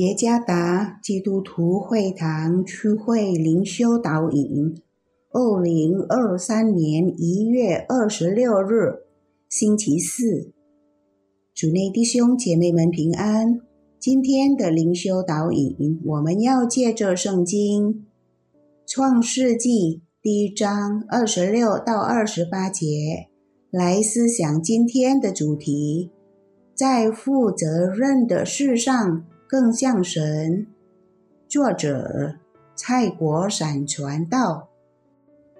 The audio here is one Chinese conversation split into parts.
耶加达基督徒会堂区会灵修导引，二零二三年一月二十六日，星期四，主内弟兄姐妹们平安。今天的灵修导引，我们要借着圣经创世纪第一章二十六到二十八节来思想今天的主题，在负责任的事上。更像神。作者蔡国闪传道，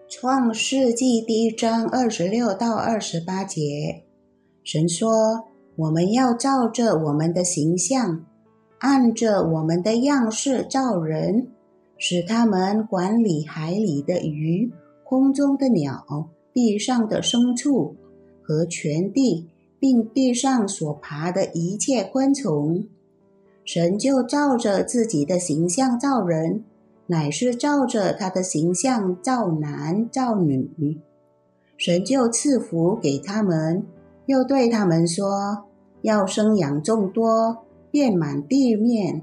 创世纪第一章二十六到二十八节，神说：“我们要照着我们的形象，按着我们的样式造人，使他们管理海里的鱼、空中的鸟、地上的牲畜和全地，并地上所爬的一切昆虫。”神就照着自己的形象造人，乃是照着他的形象造男造女。神就赐福给他们，又对他们说：“要生养众多，遍满地面，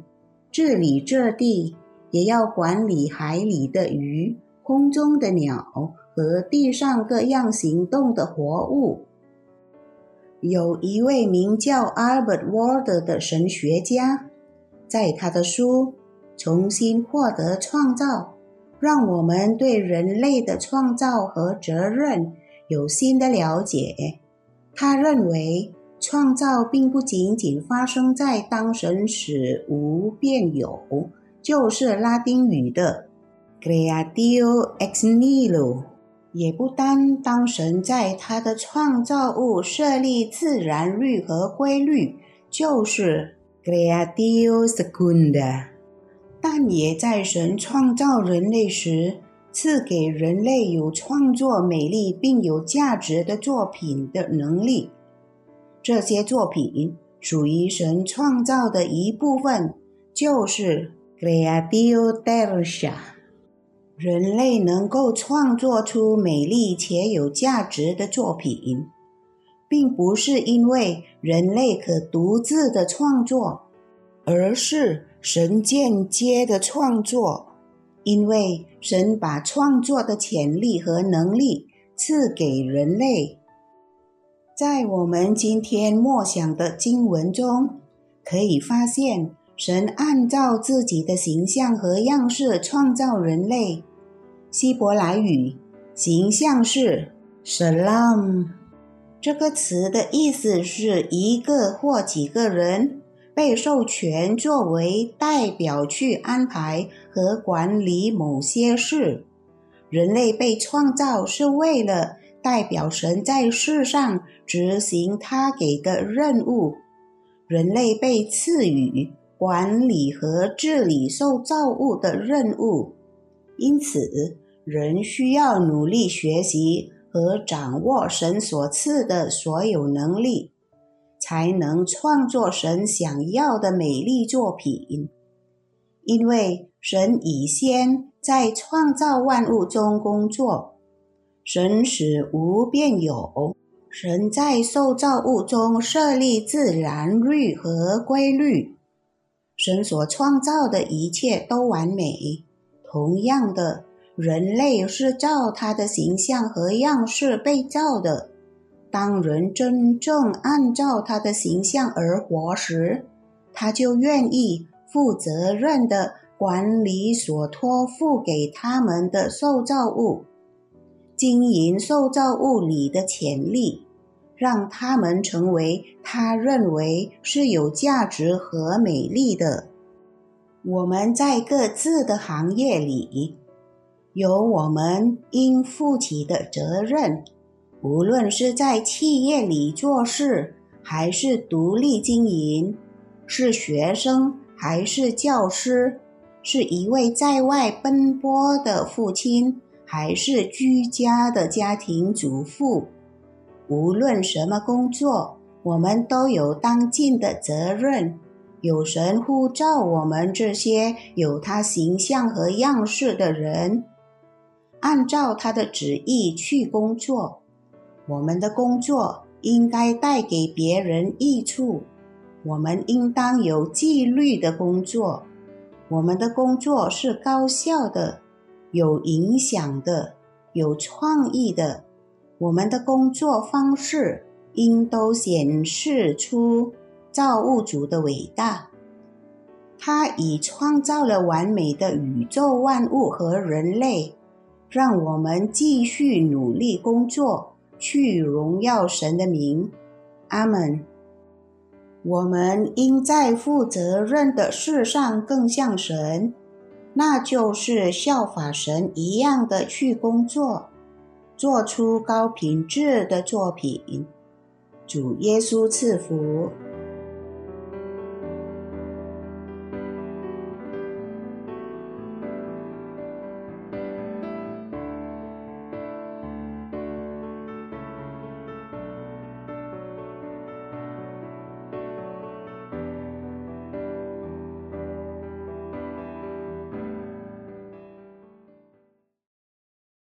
治理这地，也要管理海里的鱼、空中的鸟和地上各样行动的活物。”有一位名叫 Albert Ward 的神学家。在他的书《重新获得创造》，让我们对人类的创造和责任有新的了解。他认为，创造并不仅仅发生在当神使无变有，就是拉丁语的 “creatio ex nihilo”，也不单当神在他的创造物设立自然律和规律，就是。Creatio secunda，但也在神创造人类时，赐给人类有创作美丽并有价值的作品的能力。这些作品属于神创造的一部分，就是 Creatio delcia。人类能够创作出美丽且有价值的作品。并不是因为人类可独自的创作，而是神间接的创作，因为神把创作的潜力和能力赐给人类。在我们今天默想的经文中，可以发现神按照自己的形象和样式创造人类。希伯来语形象是 “salam”。这个词的意思是一个或几个人被授权作为代表去安排和管理某些事。人类被创造是为了代表神在世上执行他给的任务。人类被赐予管理和治理受造物的任务，因此人需要努力学习。和掌握神所赐的所有能力，才能创作神想要的美丽作品。因为神已先在创造万物中工作，神使无变有，神在受造物中设立自然律和规律，神所创造的一切都完美。同样的。人类是照他的形象和样式被造的。当人真正按照他的形象而活时，他就愿意负责任地管理所托付给他们的受造物，经营受造物里的潜力，让他们成为他认为是有价值和美丽的。我们在各自的行业里。有我们应负起的责任，无论是在企业里做事，还是独立经营；是学生，还是教师；是一位在外奔波的父亲，还是居家的家庭主妇。无论什么工作，我们都有当尽的责任。有神呼召我们这些有他形象和样式的人。按照他的旨意去工作，我们的工作应该带给别人益处。我们应当有纪律的工作。我们的工作是高效的、有影响的、有创意的。我们的工作方式应都显示出造物主的伟大。他已创造了完美的宇宙万物和人类，让我们继续努力工作，去荣耀神的名。阿门。我们应在负责任的事上更像神，那就是效法神一样的去工作，做出高品质的作品。主耶稣赐福。